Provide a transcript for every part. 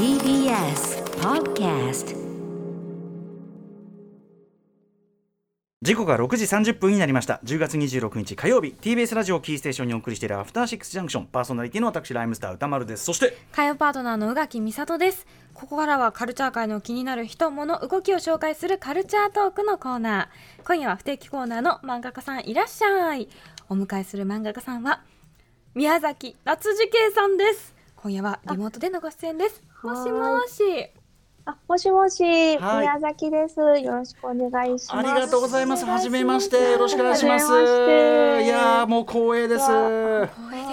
TBS Podcast 時刻は6時30分になりました。10月26日火曜日。TBS ラジオキーステーションにお送りしているアフターシックスジャンクション。パーソナリティの私ライムスター歌丸です。そして火曜パートナーの宇垣美里です。ここからはカルチャー界の気になる人物動きを紹介するカルチャートークのコーナー。今夜は不定期コーナーの漫画家さんいらっしゃい。お迎えする漫画家さんは宮崎夏次圭さんです。今夜はリモートでのご出演ですもしもし。あ、もしもし、はい。宮崎です。よろしくお願いします。ありがとうございます。はじめまして。よろしくお願いします。いやーもう光栄です。わ光栄で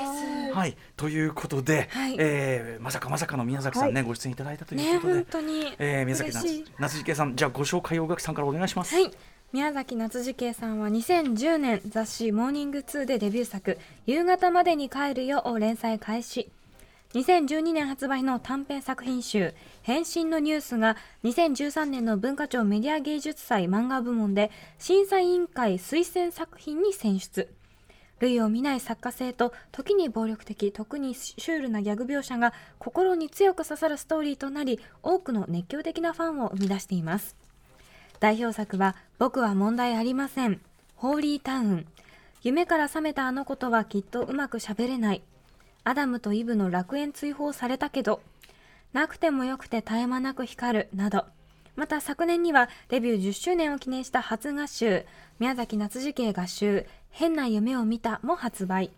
す。はい。ということで、はい。えーまさかまさかの宮崎さんね、ご出演いただいたといねうことで、本当にえー宮崎夏夏次圭さんじゃあご紹介を垣さんからお願いします、はい。宮崎夏次圭さんは2010年雑誌「モーニング2」でデビュー作「夕方までに帰るよ」を連載開始2012年発売の短編作品集「変身のニュース」が2013年の文化庁メディア芸術祭漫画部門で審査委員会推薦作品に選出。類を見ない作家性と時に暴力的特にシュールなギャグ描写が心に強く刺さるストーリーとなり多くの熱狂的なファンを生み出しています。代表作は「僕は問題ありません」「ホーリータウン」「夢から覚めたあの子とはきっとうまくしゃべれない」「アダムとイブの楽園追放されたけど」「なくてもよくて絶え間なく光る」など。また昨年にはデビュー10周年を記念した初合集宮崎夏次圭合集「変な夢を見た」も発売。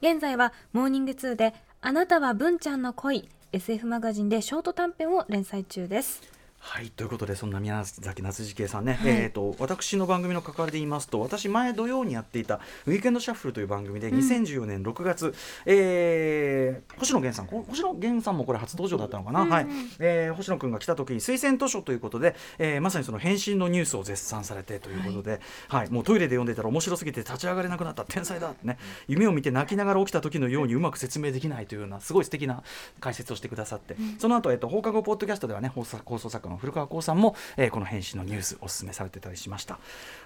現在はモーニング2で「あなたは文ちゃんの恋」SF マガジンでショート短編を連載中です。はいということでそんな宮崎夏次圭さんね、えー、と私の番組の関わりで言いますと私前土曜にやっていた「ウィークエンドシャッフル」という番組で、2014年6月、えー星野源さんこ星野源さんもこれ初登場だったのかな、はい。えー星野君が来た時に推薦図書ということで、えーまさにその返信のニュースを絶賛されてということで、はい。もうトイレで読んでたら面白すぎて立ち上がれなくなった天才だってね。夢を見て泣きながら起きた時のようにうまく説明できないというようなすごい素敵な解説をしてくださって、その後、えっと放課後ポッドキャストではね放送放送作家の古川光さんも、えーこの返信のニュースお勧めされてたりしました。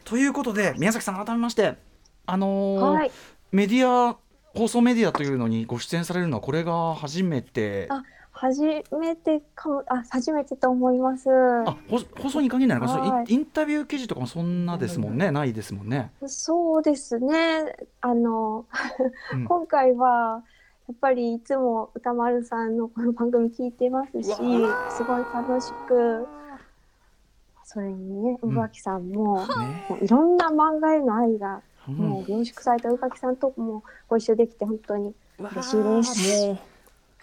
ということで宮崎さん改めましてあのーはいメディア放送メディアというのにご出演されるのはこれが初めて。あ初めてかも、あ、初めてと思います。あ放放送に限らないのか、はいインインタビュー記事とかもそんなですもんね、ないですもんね。そうですね。あの、うん 今回は。やっぱりいつも歌丸さんのこの番組聞いてますし、すごい楽しく。それにね、うん宇垣さんも、ねもういろんな漫画への愛が、うんもう凝縮された宇垣さんともご一緒できて、本当に嬉しいです。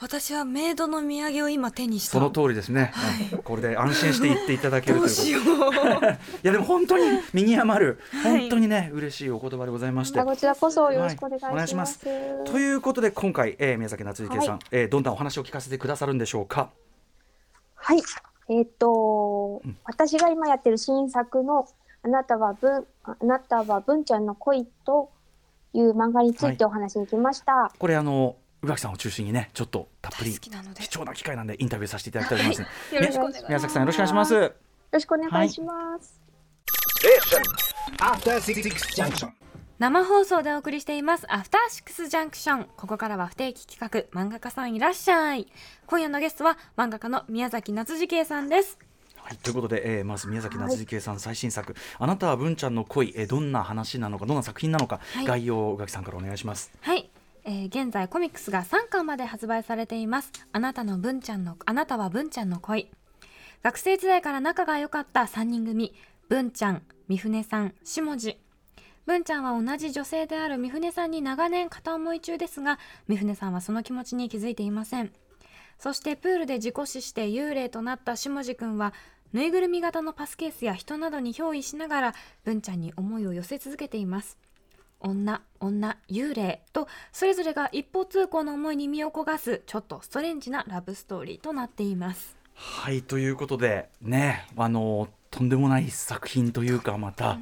私はメイドの土産を今手にした。その通りですね、うん。これで安心して言っていただけるということどうしよういやでも本当に身に余る、はい。本当にね嬉しいお言葉でございまして。こちらこそよろしくお願いしはいお願い。しまます。す。ということで今回、えー宮崎夏池さん、はい。えーどんなお話を聞かせてくださるんでしょうか？はい。えっ、と、うん。私が今やってる新作のあなたは文あなたは文ちゃんの恋という漫画についてお話しに来ました。これあの宇垣さんを中心にねちょっとたっぷり貴重な機会なんでインタビューさせていただきたいと思い。ます、ねよろしくお願いします。宮崎さんよろしくお願いします。よろしくお願いします。After Six Junction. 生放送でお送りしています。アフターシックスジャンクションここからは不定期企画漫画家さんいらっしゃい。今夜のゲストは漫画家の宮崎夏次圭さんです。はい、ということで、えーまず宮崎夏次圭さん最新作「あなたは文ちゃんの恋」えーどんな話なのかどんな作品なのか、はい。概要を宇垣さんからお願いします。はい、えー現在コミックスが3巻まで発売されています。あなたの文ちゃんのあなたは文ちゃんの恋。学生時代から仲が良かった3人組。文ちゃん三船さん下地。文ちゃんは同じ女性である三船さんに長年片思い中ですが三船さんはその気持ちに気づいていません。そしてプールで事故死して幽霊となった下地くんはぬいぐるみ型のパスケースや人などに憑依しながら文ちゃんに思いを寄せ続けています。女女幽霊とそれぞれが一方通行の思いに身を焦がすちょっとストレンジなラブストーリーとなっています。はいということでねあのとんでもない作品というかまた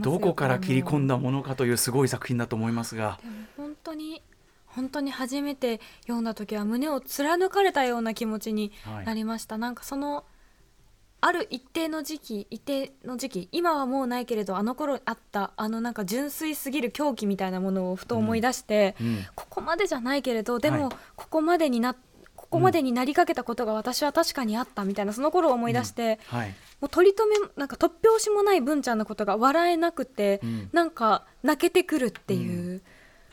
どこから切り込んだだものかというすごい作品だと思いますが。本当に本当に初めて読んだ時は胸を貫かれたような気持ちにはい。なりました、なんかそのある一定の時期一定の時期今はもうないけれどあの頃あったあのなんか純粋すぎる狂気みたいなものをふと思い出して、うん。ここまでじゃないけれどでも、はいここまでになここまでになりかけたことが私は確かにあったみたいなその頃を思い出して、はい。もう取り留めなんか突拍子もない文ちゃんのことが笑えなくて、うん。なんか泣けてくるっていう、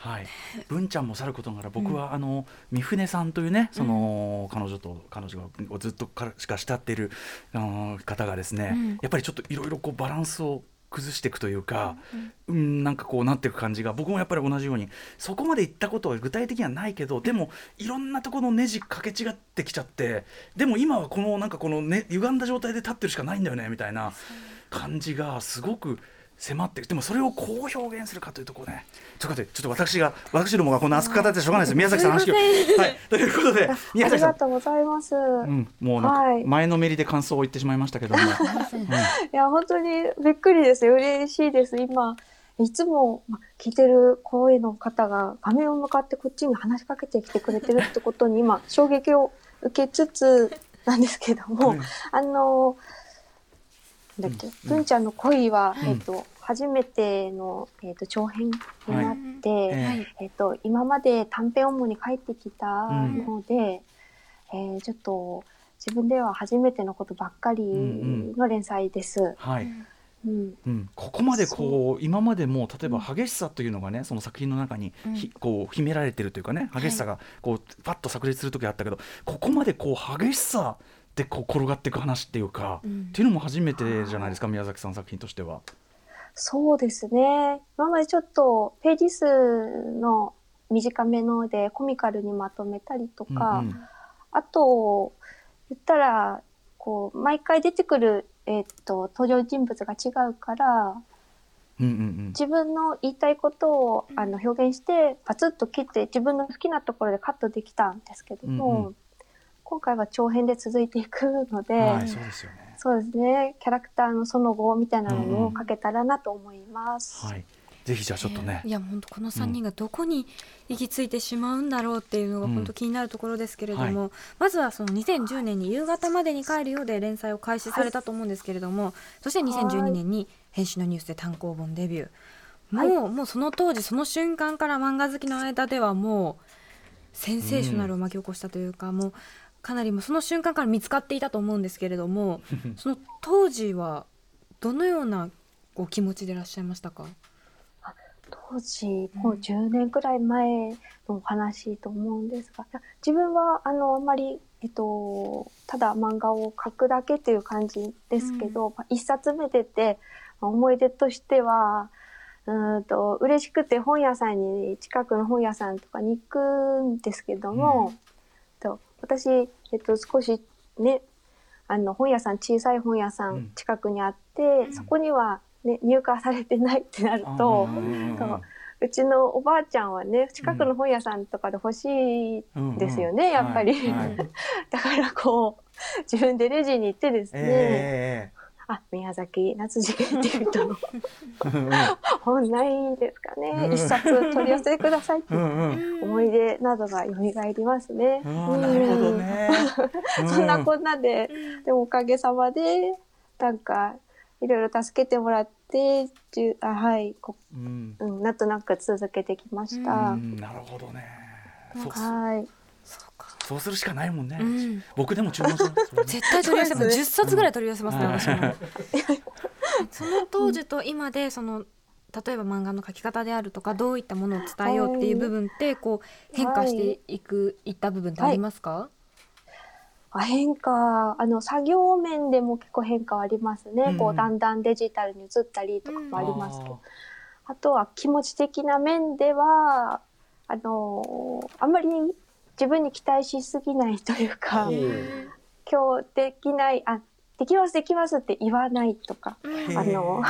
はい、文ちゃんもさることながら僕は、あの三船さんというねその、彼女と彼女をずっとからしか慕っているあの方がですね、うん。やっぱりちょっといろいろこうバランスを崩していくというか、うん、なんかこうなっていく感じが僕もやっぱり同じようにそこまでいったことは具体的にはないけどでもいろんなところのネジかけ違ってきちゃってでも今はこのなんかこの、ね、歪んだ状態で立ってるしかないんだよねみたいな感じがすごく迫ってでもそれをこう表現するかというところね。ちょっとちょっと私が私どもがこんな熱く語ってしょうがないです。宮崎さんの話をすいません。はい。ということであ宮崎さん。りがとうございます。うん、もうなんはい。か前のめりで感想を言ってしまいましたけども、う んいや、本当にびっくりです。嬉しいです。今、いつもま聞いてる声の方が画面を向かってこっちに話しかけてきてくれてるってことに今、衝撃を受けつつなんですけども、うんあの、だっけ、うん。文ちゃんの恋は、うん。えっと、初めての、えっと、長編になって、えはい。えっと、今まで短編主に書いてきたので、えーちょっと自分では初めてのことばっかりの連載です。はい、うん。うん、ここまでこう今までも例えば激しさというのがねその作品の中にうん。ひ、こう秘められてるというかね激しさがこうパッと炸裂する時あったけどここまでこう激しさでこう転がっていく話っていうか、うんっていうのも初めてじゃないですか宮崎さんの作品としては。そうですね。今までちょっとページ数の短めのでコミカルにまとめたりとか、うんうんあと、言ったら、こう、毎回出てくる、えっと、登場人物が違うから、うんうん自分の言いたいことをあの表現して、パツッと切って自分の好きなところでカットできたんですけども、うんうん今回は長編で続いていくので、うん、はいそうですよね。そうですね、キャラクターのその後みたいなのも書けたらなと思います。はい、ぜひじゃあちょっとね。い、や本当この3人がどこに行き着いてしまうんだろうっていうのがうん。本当気になるところですけれども、はまずはその2010年に夕方までに帰るようで連載を開始されたと思うんですけれども、そして2012年に編集のニュースで単行本デビュー。もう、もうその当時その瞬間から漫画好きの間ではもうセンセーショナルを巻き起こしたというか、もうかなりその瞬間から見つかっていたと思うんですけれども その当時はどのようなお気持ちでいらっしゃいましたか？当時もう10年くらい前のお話と思うんですが、いや自分はあのあんまり、えっと、ただ漫画を描くだけという感じですけど、まあ一冊目出てまあ思い出としてはうーんと嬉しくて本屋さんに近くの本屋さんとかに行くんですけども、と私、えっと、少しねあの本屋さん小さい本屋さうん。ん近くにあって、ん。そこには、ね、入荷されてないってなると。うちのおばあちゃんはね近くの本屋さんとかで欲しいうん。ですよね、やっぱり、だからこう自分でレジに行ってですね、えあ宮崎夏次元っていう人のえ本ないですかね、うん。一冊取り寄せてくださいって思い出などが蘇りますね。あーなるほどね。うそんなこんなで、でもおかげさまでなんかいろいろ助けてもらってじゅあはいこうん。うん、なんとなく続けてきましうた。ん。なるほどね。そうはい。そうかそうするしかないもんね。うん。僕でも注文する。絶対取り寄せます。10冊ぐらい取り寄せますね、うん。私も。その当時と今でその例えば漫画の描き方であるとかどういったものを伝えようっていう部分ってこう変化していく、い、った部分ってありますか、あ変化。あの作業面でも結構変化はありますね、うん。こうだんだんデジタルに移ったりとかもありますけど、あとは気持ち的な面ではあのあんまり自分に期待しすぎないというか、今日できないあできますできますって言わないとか、うんあの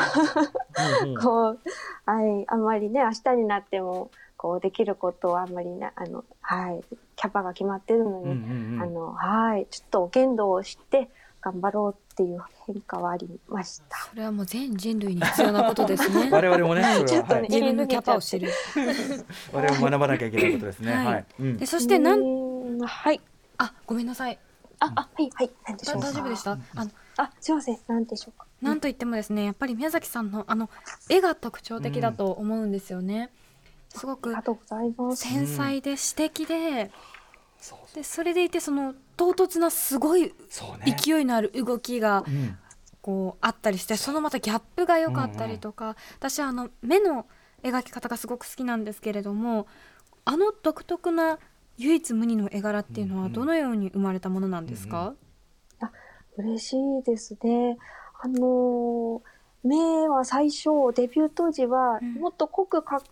こう、はい、あんまりね、明日になっても、こう、できることはあんまりな、あの、はい、キャパが決まってるのうんに、うんうん。あの、はい、ちょっと限度をして、頑張ろうっていう変化はありました。それはもう全人類に必要なことですね。我々もね、それは、ちょっとねはい、自分のキャパを知る。我々も学ばなきゃいけないことですね。はい。はい。うん。でそしてなんはい。あごめんなさい。あ、あ、はい、はい、なんでしょだうか。大丈夫でした？あのあ、すいません、なんでしょうか。なんといってもですねやっぱり宮崎さんのあの絵が特徴的だと思うんですよね、すごくありがとうございます。繊細で詩的で、そうそう。でそれでいてその唐突なすごい勢いのある動きがうん。こうあったりしてそのまたギャップが良かったりとか、私はあの目の描き方がすごく好きなんですけれどもあの独特な唯一無二の絵柄っていうのはどのように生まれたものなんですか、嬉しいですね。あのー目は最初デビュー当時はうん。もっと濃く描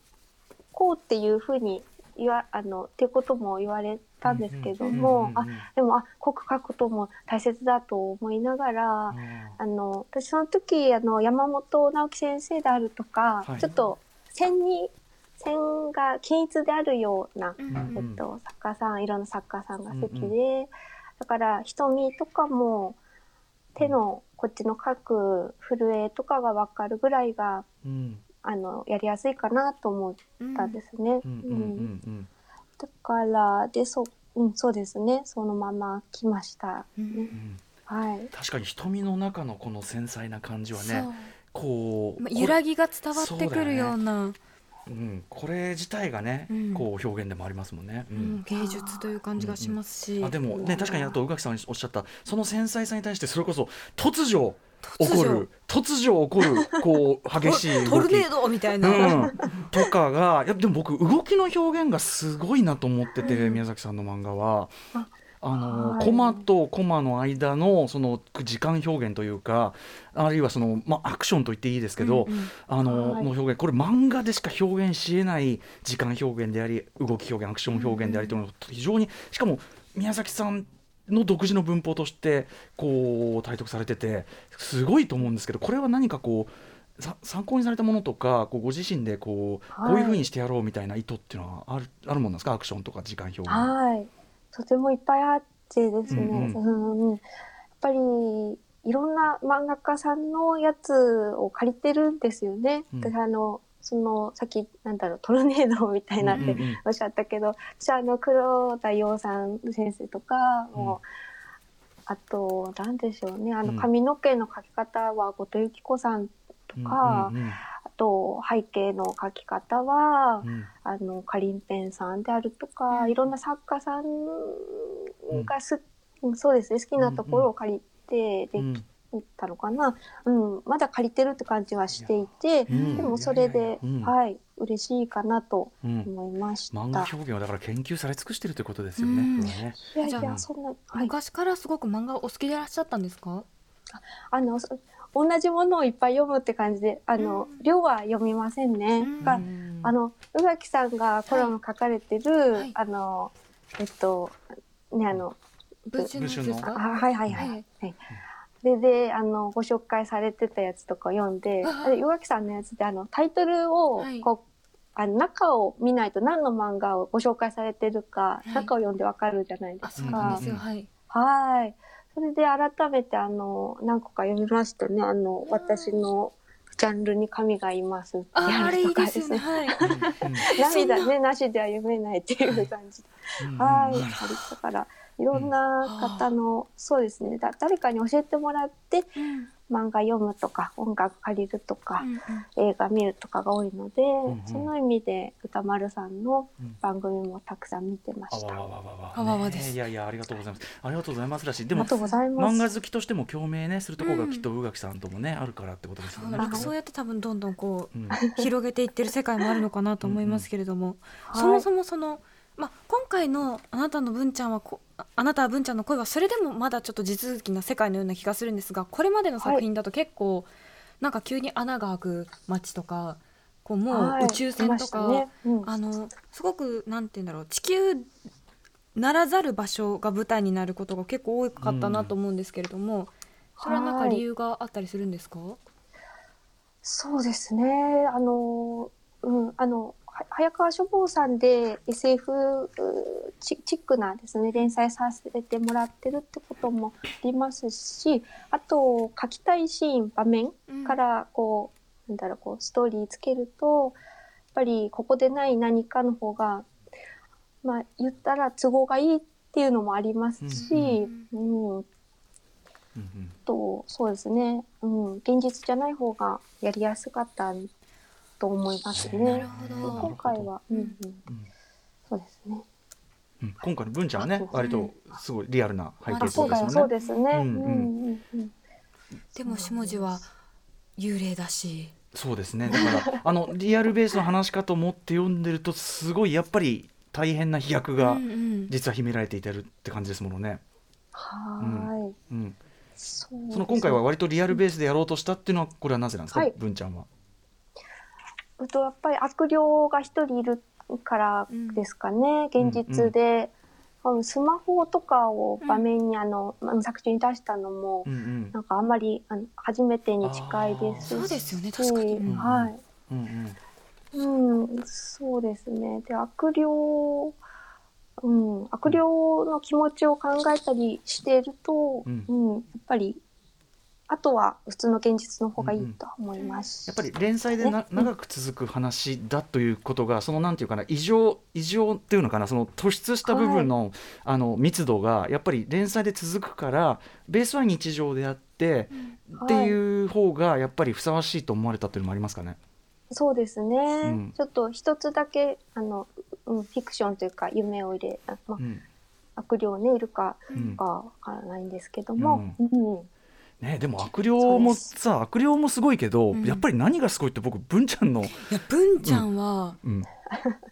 こうっていうふうに言わあのってことも言われたんですけども、あでもあ濃く描くことも大切だと思いながら、あの私その時あの山本直樹先生であるとか、はいちょっと線に線が均一であるような、うんえっと、作家さんいろんな作家さんが好きで、うんだから瞳とかも手のこっちの描く震えとかが分かるぐらいがうんあのやりやすいかなと思ったんですね。うんだからでそ,、うん、そうですね。そのまま来ました、うん。ねうん。はい。確かに瞳の中のこの繊細な感じはねこうまあ、揺らぎが伝わってくるような。うん、これ自体がね、うん。こう表現でもありますもんね。ううんん芸術という感じがしますし、あでもね確かにあと宇垣さんおっしゃったその繊細さに対してそれこそ突如起こる。突如。起こるこう激しい動き。トルネードみたいな、うん、とかがいやでも僕動きの表現がすごいなと思ってて、うん。宮崎さんの漫画は。ああのはい。コマとコマの間のその時間表現というかあるいはその、まあ、アクションと言っていいですけど、うんうん。あのはい。の表現これ漫画でしか表現しえない時間表現であり動き表現アクション表現でありというのが非常にしかも宮崎さんの独自の文法としてこう体得されててすごいと思うんですけどこれは何かこうさ参考にされたものとかこうご自身でこう、はいこういうふうにしてやろうみたいな意図っていうのはあるあるもんなんですか？アクションとか時間表現。はい。とてもいっぱいあってですね、うんうんうんやっぱりいろんな漫画家さんのやつを借りてるんですよね。うん私あのそのさっきなんだろうトルネードみたいなってうんうんうん。おっしゃったけど、私はあの黒田洋さん先生とかも、あとなんでしょうね。あうん。の髪の毛の描き方は後藤由紀子さんとか、うんうんあと背景の描き方は、うん。あのカリンペンさんであるとか、うん。いろんな作家さんがす、うん。そうですね好きなところを借りてでうん。きたのかな、うんまだ借りてるって感じはしていて、うんでもそれで、うん。はい嬉しいかなとうん思いました。漫画表現はだから研究され尽くしてるということですよね。うん。ね。いやいやそんな、はい、昔からすごく漫画お好きでいらっしゃったんですか？あのそ同じものをいっぱい読むって感じであの、うん。量は読みませんね。うん。がうん。あの宇垣さんがコラム書かれてる、はい。あのえっとねあの文春のはいはいはい。はい。はいでであのご紹介されてたやつとか読んで、ああれ岩木さんのやつであのタイトルをはい。こう、あの中を見ないと何の漫画をご紹介されてるか、い。中を読んでわかるじゃないであすか。そうなんですよ、はい。はい。それで改めてあの何個か読みましたね。あの私のジャンルに神がいますってああやれいいるとかですねね。はい。涙ねなしでは読めないっていう感じ。はい、うん。ありだからいろんな方の、そうですね。だ誰かに教えてもらってうん。漫画読むとか音楽借りるとかう、ん映画見るとかが多いので、んうん。その意味で歌丸さんのうん。番組もたくさん見てました。あわわわわあわわです。ねいやいやありがとうございます。ありがとうございますらしい。でもありがとうございます。漫画好きとしても共鳴ねするところがきっと宇垣さんともね、あるからってことですよね。なんかそうやって多分どんどんこうん。う広げていってる世界もあるのかなと思いますけれども、はいそもそもその、まあ、今回の「あなたの文ちゃんはこあなたは文ちゃんの恋は」それでもまだちょっと地続きな世界のような気がするんですがこれまでの作品だと結構、なんか急に穴が開く街とかこうもう宇宙船とか、いねうんあのすごくなんて言うんだろう地球ならざる場所が舞台になることが結構多かったなと思うんですけれども、それはなんか理由があったりするんですか、そうですね。あの、うん、あの、早川書房さんで SF うチチックなですね、連載させてもらってるってこともありますし、あと、書きたいシーン、場面うん。から、こう、なんだろう、こう、ストーリーつけると、やっぱりここでない何かの方が、まあ、言ったら都合がいいっていうのもありますし、うん、うん。うんとそうですね、うん、現実じゃない方がやりやすかったと思いますなるね。ほど。今回は、うん。うん、うん。そうですね。うん。今回の文ちゃんはね。割とすごいリアルな背景ってあそうですよね。ですね。ううん。んうんうん。でも下地は幽霊だし。そうですね。だから あのリアルベースの話かと思って読んでるとすごいやっぱり大変な飛躍が実は秘められていてるって感じですものね。はーい。うん、その今回は割とリアルベースでやろうとしたっていうのはこれはなぜなんですか、はい。文ちゃんは。うんとやっぱり悪霊が一人いるからですかね、現実で、うんスマホとかを場面にあの、まあ作中に出したのも、うんうん。なんかあんまりあの初めてに近いですし。そうですよね。確かに。うん。はい、うんうん、そうですね。で悪霊うん、悪霊の気持ちを考えたりしていると、ううんん。やっぱりあとは普通の現実の方がいいとは思います。やっぱり連載でな、ね。長く続く話だということがそのなんていうかな異常異常っていうのかなその突出した部分の,、あの密度がやっぱり連載で続くからベースは日常であって、っていう方がやっぱりふさわしいと思われたというのもありますかね？そうですね、ん。ちょっと一つだけあの、うん、フィクションというか夢を入れ、あまあうん。悪霊ねいるかうん。がわからないんですけども、うんね、でも悪霊もさ悪霊もすごいけど、うん。やっぱり何がすごいって僕文ちゃんの、いや文ちゃんはうん、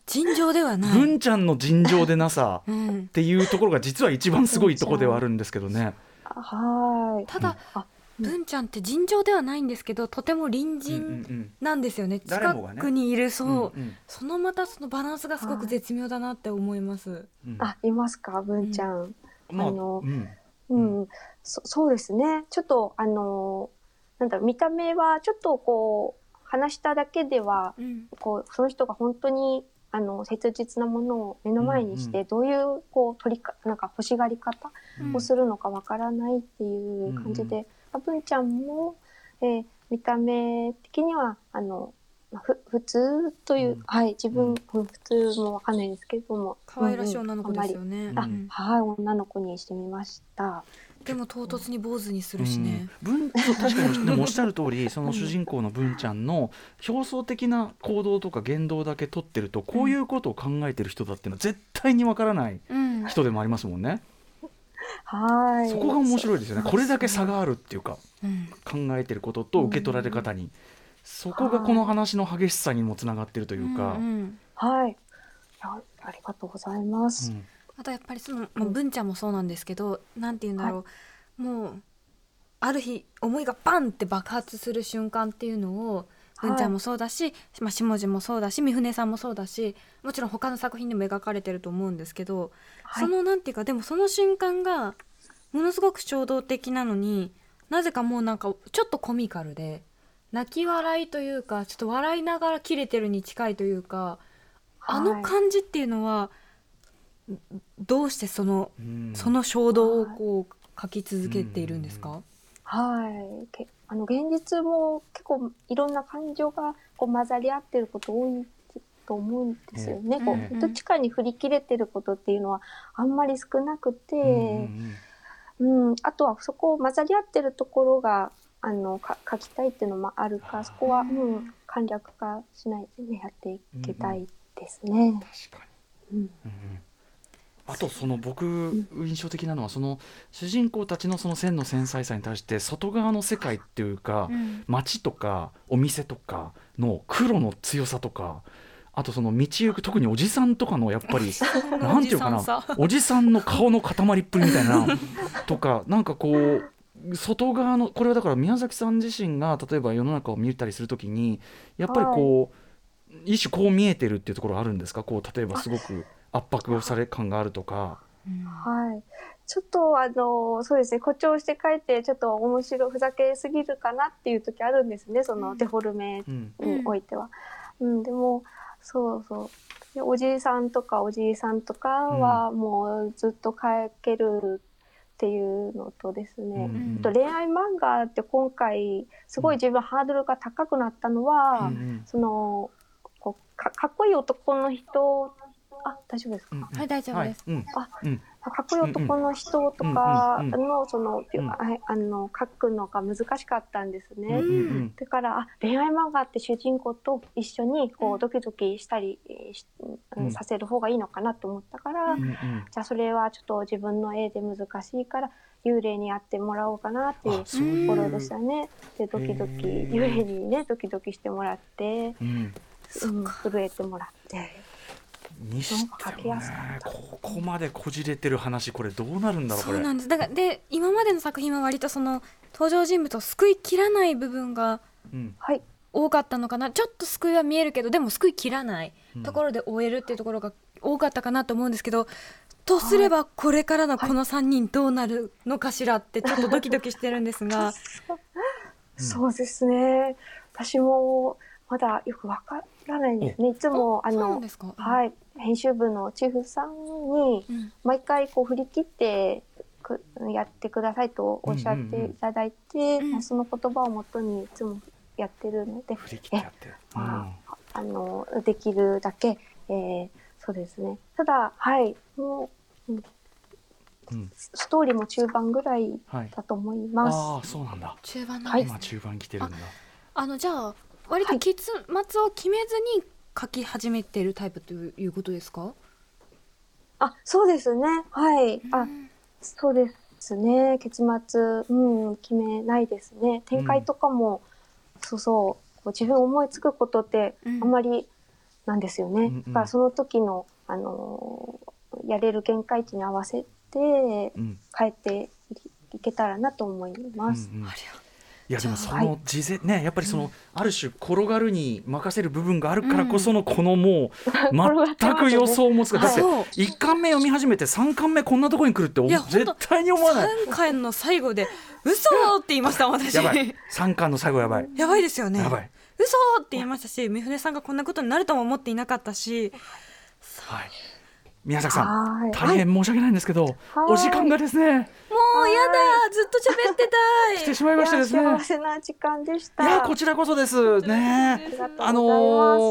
尋常ではない、文ちゃんの尋常でなさ うん。っ、ていうところが実は一番すごいところではあるんですけどね。はい。ただ、あうん。文ちゃんって尋常ではないんですけどとても隣うんうん人なんですよね、誰もがね近くにいるそう、うんうん。そのまたそのバランスがすごく絶妙だなって思います、うん。あいますか文ちゃん、まああのうん。うんそそうですね。ちょっとあのなんだろう見た目はちょっとこう話しただけではうん。こうその人が本当にあの切実なものを目の前にしうん。て、どういうこう取りかなんか欲しがり方うん。をするのかわからないっていう感じで、あ文ちゃんも、えー見た目的にはあのまあふ普通という、うん。はい自分、うん。うん普通もわかんないですけれども可愛らしい女の子ですよね、うん。あうん。はい女の子にしてみました。でも唐突に坊主にするしね、うん、確かにでもおっしゃる通り その主人公の文ちゃんの表層的な行動とか言動だけ取ってるとこういうことを考えてる人だっていうのは絶対にわからないうん人でもありますもんね。はい。そこが面白いですよね。これだけ差があるっていうかうん考えてることと受け取られ方にそこがこの話の激しさにもつながってるというか。うんうんはい。あありがとうございます。うんあとやっぱりその、まあ、文ちゃんもそうなんですけどなんて言うんだろう、もうある日思いがバンって爆発する瞬間っていうのを文ちゃんもそうだし、まあ、下地もそうだし三船さんもそうだしもちろん他の作品でも描かれてると思うんですけど、はい。そのなんていうかでもその瞬間がものすごく衝動的なのになぜかもうなんかちょっとコミカルで泣き笑いというかちょっと笑いながら切れてるに近いというか、あの感じっていうのはどうしてそのうん。その衝動をこう書き続けているんですか、はい。けあの現実も結構いろんな感情がこう混ざり合ってること多いと思うんですよね。こええ。うどっちかに振り切れてることっていうのはあんまり少なくて、うんうんうん、あとはそこを混ざり合ってるところがあのか書きたいっていうのもあるからそこは、うん、簡略化しないでねやっていきたいですね。確かうん。に、うんうんあとその僕印象的なのはその主人公たちのその線の繊細さに対して外側の世界っていうか、うん。街とかお店とかの黒の強さとかあとその道行く特におじさんとかのやっぱりなんていうかなおじさん。さおじさんの顔の塊っぷりみたいなとかなんかこう外側のこれはだから宮崎さん自身が例えば世の中を見たりするときにやっぱりこう、一種こう見えてるっていうところあるんですか？こう例えばすごく圧迫をされ感があるとか。うんはい。ちょっとあのそうですね。誇張して書いてちょっと面白いふざけすぎるかなっていう時あるんですねそのデフォルメうん。においては。うん、でもそうそう。でおじいさんとかおじいさんとかはもうずっと書けるっていうのとですね、うんあと恋愛漫画って今回すごい自分ハードルが高くなったのは、うんうん。そのこうかかっこいい男の人あ大丈夫ですか、うんうん。はい大丈夫です、はい。うん。あうん。かっこいい男の人とかうんうん。うんのその、うん。ああの書くのが難しかったんですね。うんうんだからあ恋愛漫画って主人公と一緒にこうドキドキしたりさせる方がいいのかなと思ったから、うんうん。じゃあそれはちょっと自分の絵で難しいから幽霊にやってもらおうかなっていうところでしたね。でドキドキ幽霊にねドキドキしてもらって、うん。うん、震えてもらって。にしてもねここまでこじれてる話これどうなるんだろうこれ。そうなんです。だからで今までの作品は割とその登場人物を救いきらない部分がうん。はい多かったのかな。ちょっと救いは見えるけどでも救いきらないうん。ところで終えるっていうところが多かったかなと思うんですけど、とすればこれからのこの3人どうなるのかしらってちょっとドキドキしてるんですが。そうですね。私もまだよくわからないんですね。いつもあそうなんのですか、はい編集部のチーフさんにうん。毎回こう振り切ってくやってくださいとおっしゃっていただいて、うん。まあその言葉をもとにいつもやってるので、振り切ってやってる。まああのできるだけ、えーそうですね。ただはい。もう、うん。うんストーリーも中盤ぐらいはい。だと思います。ああそうなんだ。中盤なんはいです、今中盤来てるんだ。あのじゃあ割と結末を決めずに書き始めてるタイプということですか、あ、そうですね。はい。あ、うんそうですね。結末、うん、決めないですね。展開とかも、そうそう、こう自分思いつくことってうんあんまりなんですよね。うんうんだからその時の、あのーやれる限界値に合わせてうん変えていけたらなと思います。うんうんいやでもその事前ねやっぱりそのある種転がるに任せる部分があるからこそのこのもう 全く予想もつかだってそう1巻目読み始めて3巻目こんなところに来るって絶対に思わない。3巻の最後で「嘘!」って言いました 私。やばい。3巻の最後やばい。やばいですよね。やばい。嘘って言いましたし三船さんがこんなことになるとも思っていなかったし。はい。宮崎さんはい。大変申し訳ないんですけどはい。お時間がですねもうやだずっと喋ってたい。来てしまいましてですね。いや幸せな時間でした。いやこちらこそですね。あの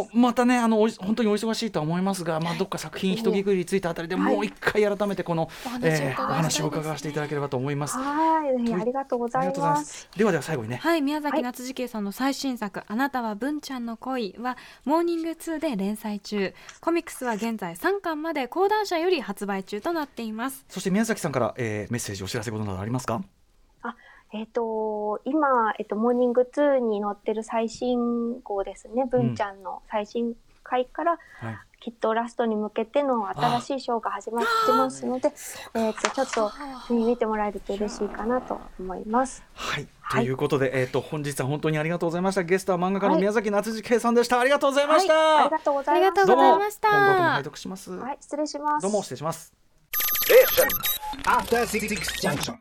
ーまたねあの本当にお忙しいとは思いますが、まあ、どっか作品一区切りついたあたりではい。もう一回改めてこの、お話を伺いたいですね。えーお話を伺わせていただければと思います。はい、ありがとうございま。ます。す。ではでは最後にね、はい宮崎はい。夏次圭さんの最新作「あなたは文ちゃんの恋」はモーニング2で連載中。コミックスは現在3巻まで講談社より発売中となっています。そして宮崎さんから、えーメッセージお知らせことなどありますか？えっ、と今えっ、とモーニング2に載ってる最新号ですね。文ちゃんの最新回から、はい。きっとラストに向けての新しいショーが始まってますので、えっ、とちょっとね見てもらえると嬉しいかなと思います。はい。とはいいうことで、えっ、と本日は本当にありがとうございました。ゲストは漫画家の宮崎夏次圭さんでした。ありがとうございました。はい、ありがとうございます。ありがとうございましたどうも今後とも拝読します。はい、失礼します。どうも失礼します。After Six Junction.